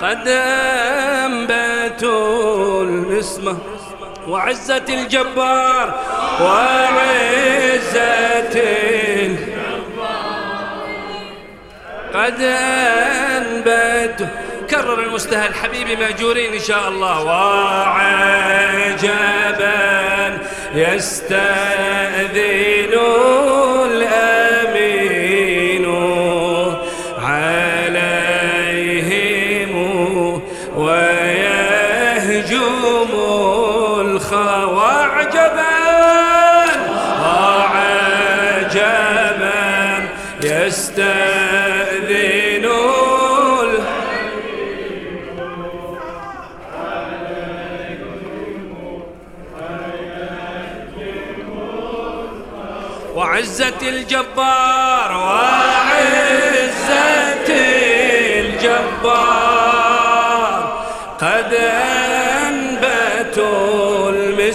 قد أنبتوا الاسم وعزة الجبار وعزة قد أنبتوا كرر المستهل حبيبي مأجورين إن شاء الله. وعجبا يستأذنون وعزة الجبار وعزة الجبار.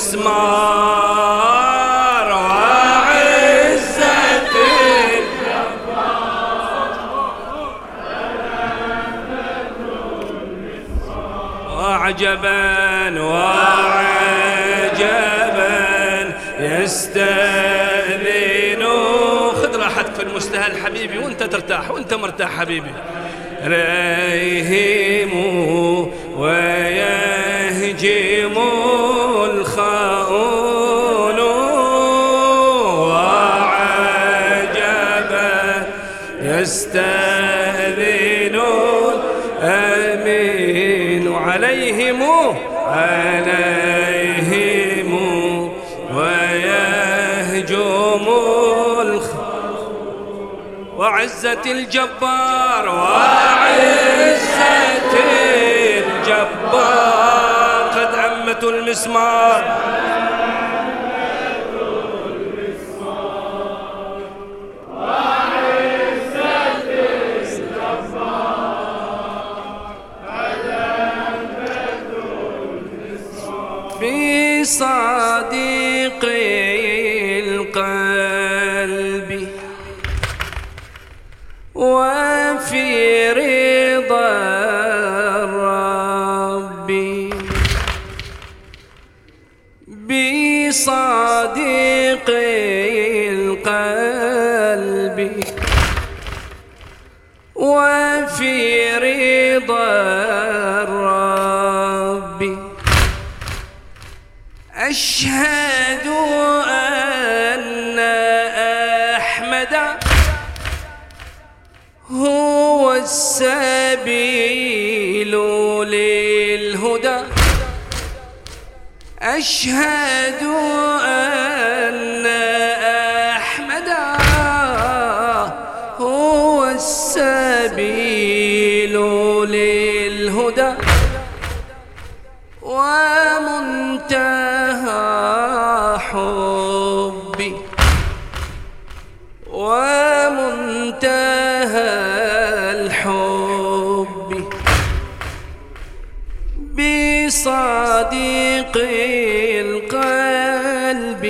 المسمار وعزة وعجبا وعجبا يستاهل في المستهل حبيبي وانت ترتاح وانت مرتاح حبيبي. ريهم ويهجم يستأذنون. أمين. عليهم عليهم ويهجم وعزة الجبار وعزة الجبار. قد عمت المسمار. صديق القلب. وفي رضا الرب. بصديق القلب. وفي أشهد أن أحمد هو السبيل للهدى. أشهد أن ومنتهى الحب بصادق القلب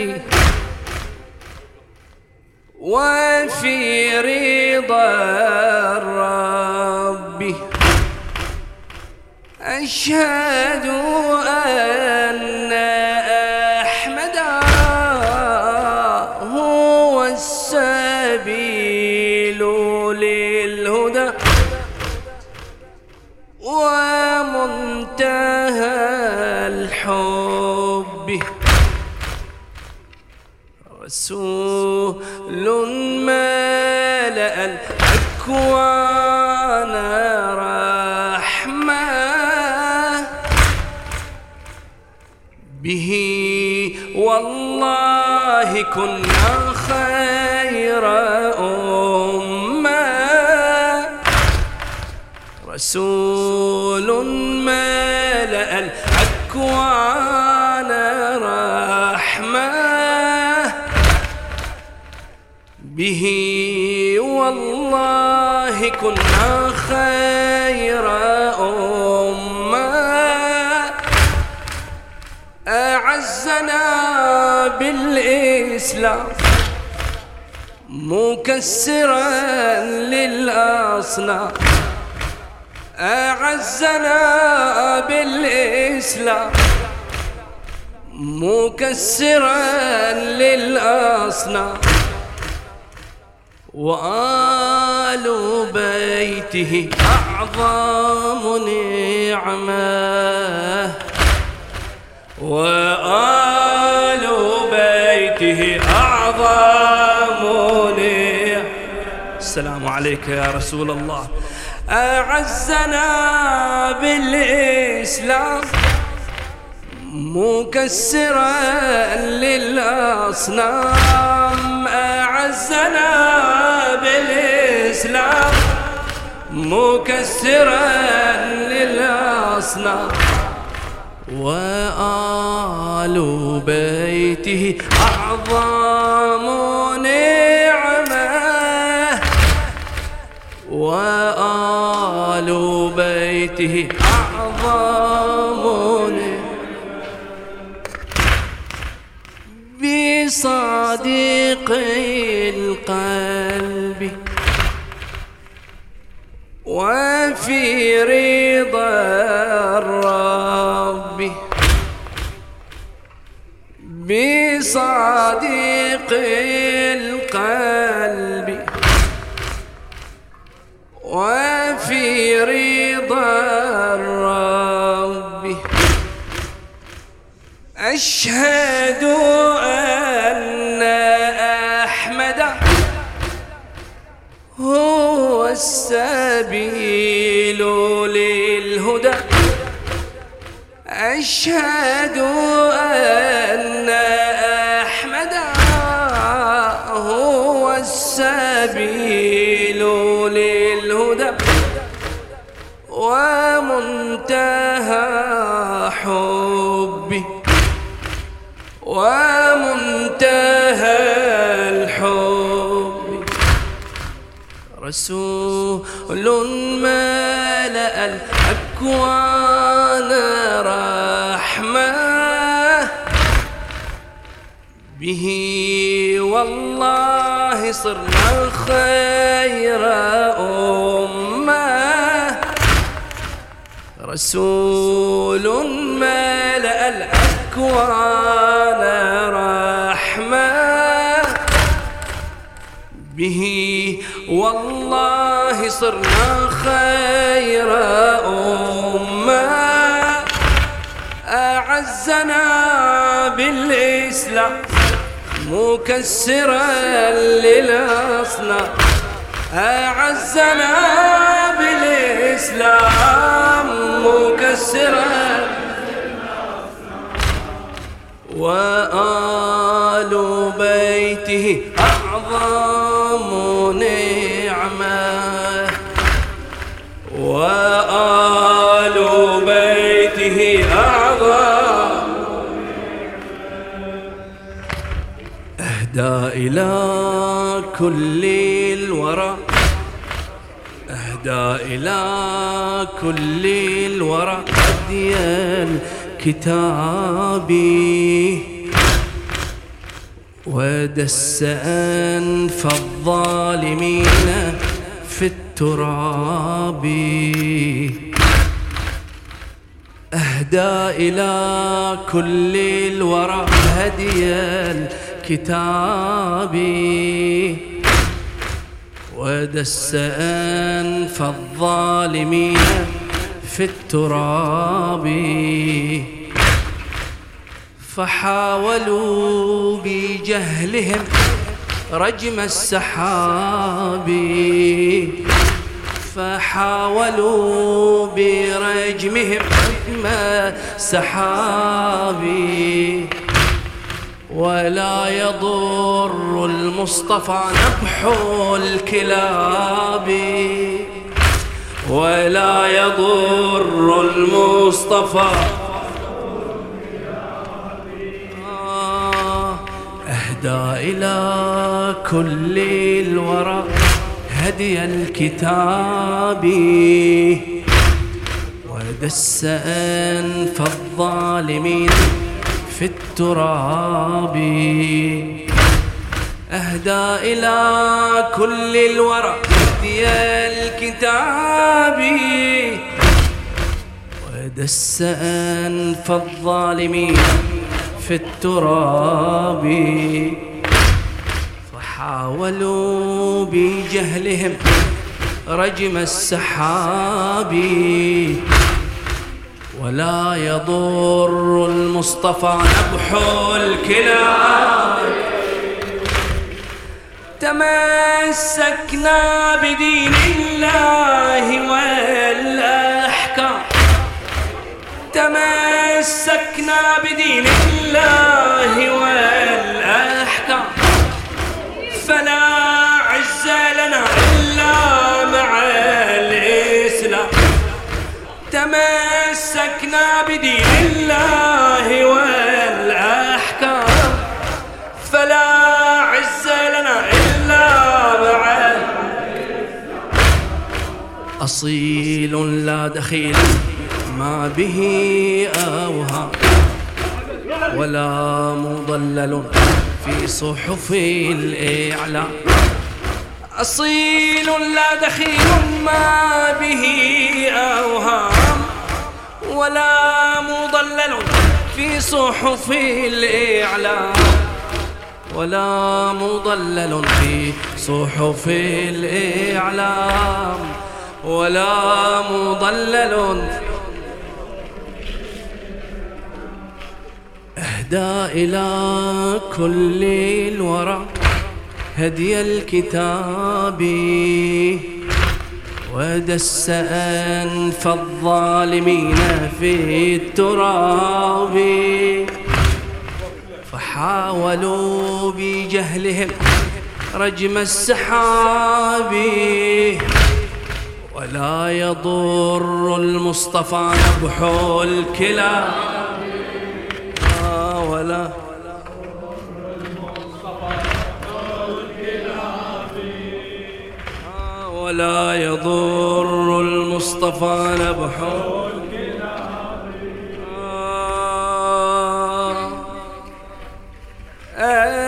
وفي رضا الرب. أشهد أن رسول ملأ الأكوان به والله كنا خير أمة. رسول ملأ الأكوان به والله كنا خير أمة. أعزنا بالإسلام مكسرا للأصنام. أعزنا بالإسلام مكسرا للأصنام. وآل بيته أعظم نعمة. وآل بيته أعظم نعمة. السلام عليك يا رسول الله. أعزنا بالإسلام مكسرا للأصنام. أعزنا بالإسلام مكسرا للأصنام. وآل بيته أعظم نعمة. وآل بيته بصادق القلب. وفي رضا الرب. بصادق القلب. وفي رضا الرب. أشهد أن السبيل للهدى. أشهد أن أحمد هو السبيل للهدى. ومنتهى حبي. ومنتهى رسول ملأ الأكوان رحمة به. والله صرنا خير أمة. رسول ملأ الأكوان رحمة به. والله صرنا خير أمة. أعزنا بالإسلام مكسرا للأصنام. أعزنا بالإسلام مكسرا وآل بيته أعظم الكتاب ودس أنف الظالمين في التراب. أهدى إلى كل الورى هدي الكتاب. ودس أنف الظالمين في التراب. فحاولوا بجهلهم رجم السحاب. فحاولوا برجمهم رجم السحاب. ولا يضر المصطفى نبح الكلاب. ولا يضر المصطفى. أهدى إلى كل الورى هدي الكتاب. ودس أنف الظالمين في التراب. أهدى إلى كل الورى هدي الكتاب. ودس أنف الظالمين في التراب. فحاولوا بجهلهم رجم السحاب. ولا يضر المصطفى نبح الكلاب. تمسكنا بدين الله والأحكام. تمسكنا بدين الله والأحكام. فلا عز لنا إلا مع الإسلام. تمسكنا بدين الله أصيل لا دخيل ما به أوهام ولا مضلل في صحف الإعلام أصيل لا دخيل ما به أوهام ولا مضلل في صحف الإعلام ولا مضلل في صحف الإعلام ولا مضلل. أهدى إلى كل الورى. هدي الكتاب ودس أنف الظالمين في التراب. فحاولوا بجهلهم رجم السحاب. ولا يضر المصطفى نبح الكلاب ولا ولا يضر المصطفى نبح أحمديون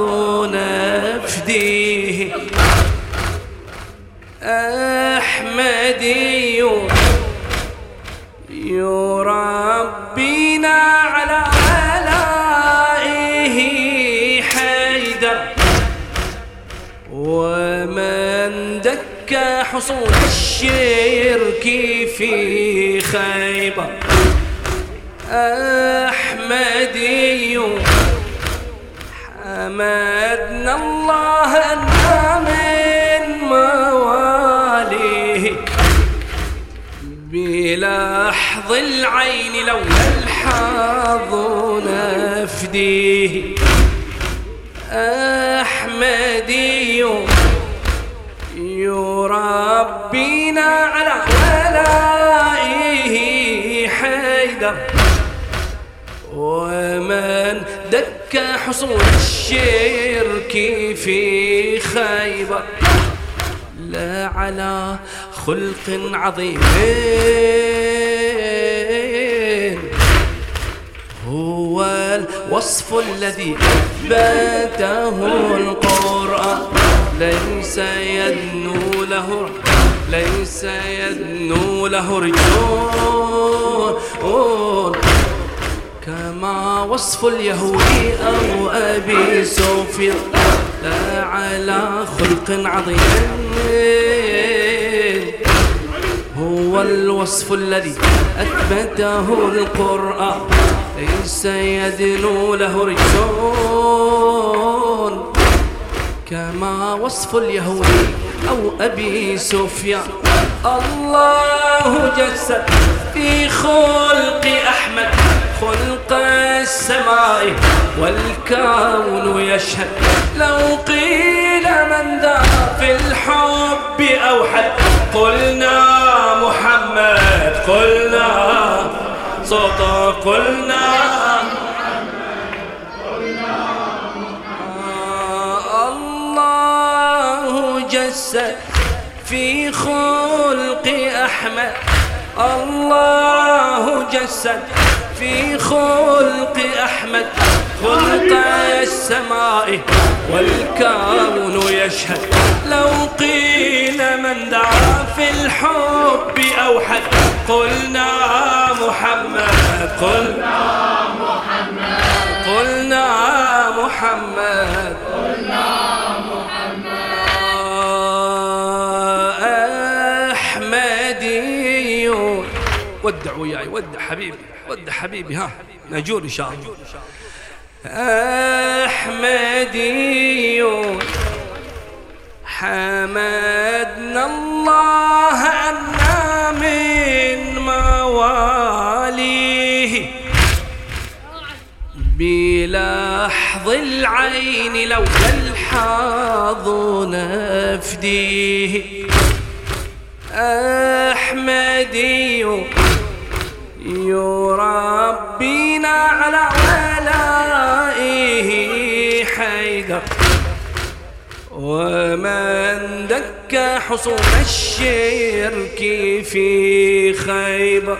الحظ نفديه أحمدي يربينا على آلائه حيدر. ومن دك حصول الشرك في خيبر. أحمدي حمدنا الله أنا من مواليه. بلحظ العين لو الحظ نفديه. أحمدي يربينا على ولائه حيدر. دك حصول الشرك في خيبر لا على خلق عظيم. هو الوصف الذي أثبته القرآن. ليس يدنو له ليس يدنو له رجون كما وصف اليهودي أو أبي سفيان لا على خلق عظيم. هو الوصف الذي أثبته القرآن. ليس يدنو له رجون كما وصف اليهودي أو أبي سفيان. الله جسد في خلق أحمد. خلق السماء والكون يشهد. لو قيل من ذا في الحب أوحد. قلنا محمد قلنا صوت قلنا الله جسد في خلق أحمد. الله جسد في خلق أحمد خلق السماء والكون يشهد. لو قيل من دعا في الحب أوحد قلنا محمد قلنا محمد قلنا محمد. قلنا محمد أحمدي ودع وياي ودع حبيبي. ودع حبيبي ها نجور إن شاء الله. أحمدي حمدنا الله أنا من مواليه. بلحظ العين لو الحظ نفديه. أحمدي يربينا على ولائه حيدر. ومن دك حصون الشرك في خيبر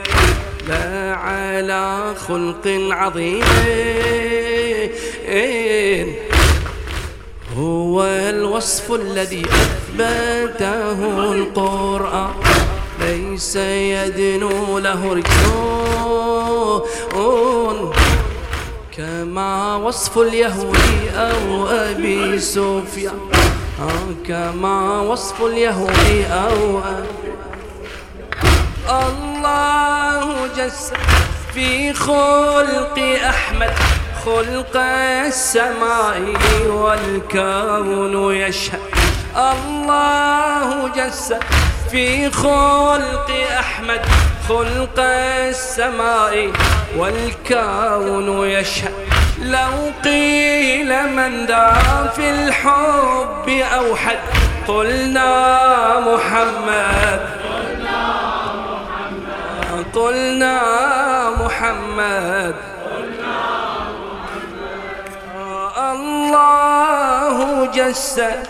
لا على خلق عظيم. هو الوصف الذي أثبته القرآن. ليس يدنو له رجلون كما وصف اليهودي أو أبي سفيان. كما وصف اليهودي أو أبي. الله جس في خلق أحمد خلق السماء والكون يشهد. الله جس في خلق أحمد خلق السماء والكون يشهد. لو قيل من ذا في الحب أوحد قلنا محمد. قلنا محمد. الله جسد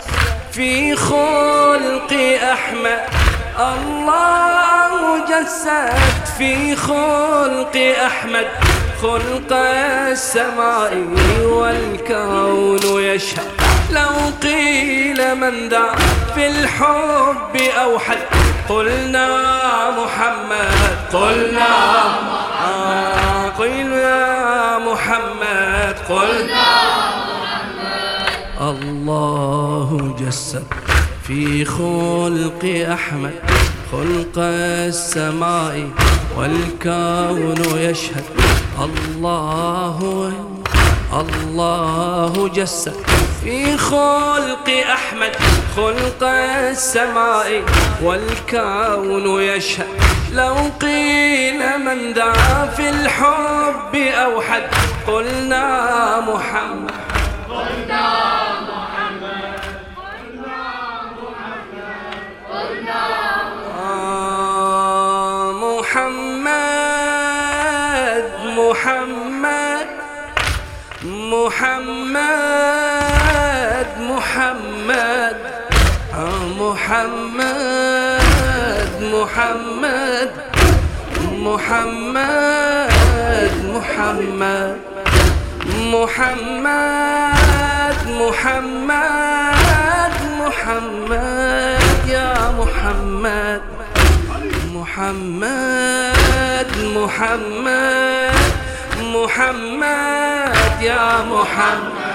في خلق أحمد. الله جسد في خلق أحمد خلق السماء والكون يشهد. لو قيل من ذا في الحب أوحد قلنا محمد قلنا آه قلنا محمد قلنا الله جسد. في خلق أحمد خلق السماء والكون يشهد. الله الله جسد. في خلق أحمد خلق السماء والكون يشهد. لو قيل من ذا في الحب أوحد قلنا محمد. قلنا محمد محمد. محمد محمد. محمد محمد. محمد محمد محمد. يا محمد محمد محمد. محمد يا محمد.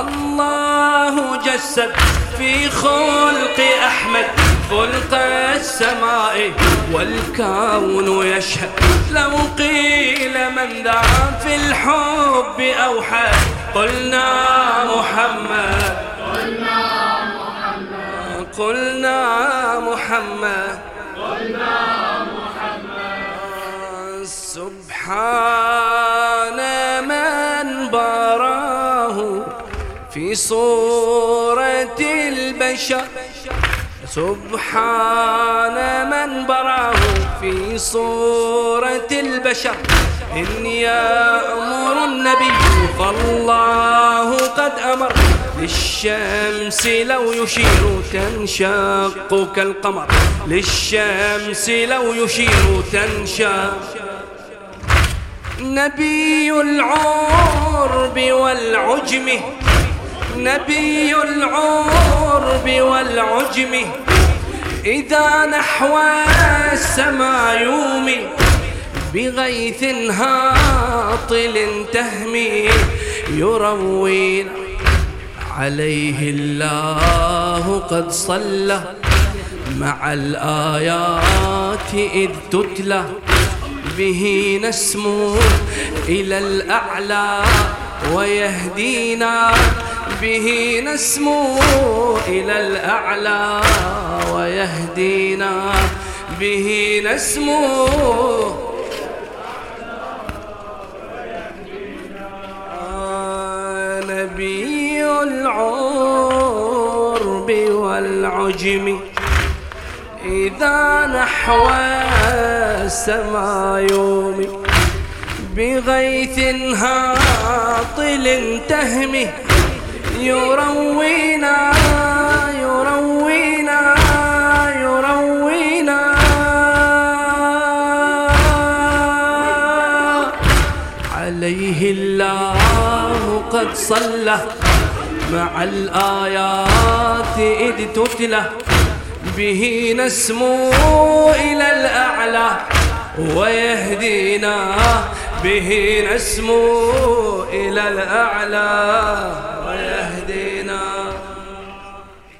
الله جسد في خلق أحمد خلق السماء والكون يشهد. لو قيل من ذا في الحب أوحد قلنا محمد. قلنا محمد. قلنا محمد. قلنا سبحان من براه في صورة البشر. سبحان من براه في صورة البشر. إن يأمر النبي فالله قد أمر. للشمس لو يشير تنشق كالقمر. للشمس لو يشير تنشق نبي العرب والعجم. نبي العرب والعجم. إذا نحو السماء يومي بغيث هاطل تهمي يروينا عليه الله قد صلى مع الآيات إذ تتلى. به نسمو إلى الأعلى ويهدينا به نسمو إلى الأعلى ويهدينا به نسمو نبي العرب والعجم إذا نحو السماء يومي بغيث هاطل تهمي. يروينا يروينا يروينا. عليه الله قد صلى. مع الآيات إذ تتلى. به نسمو إلى الأعلى ويهدينا به نسمو إلى الأعلى.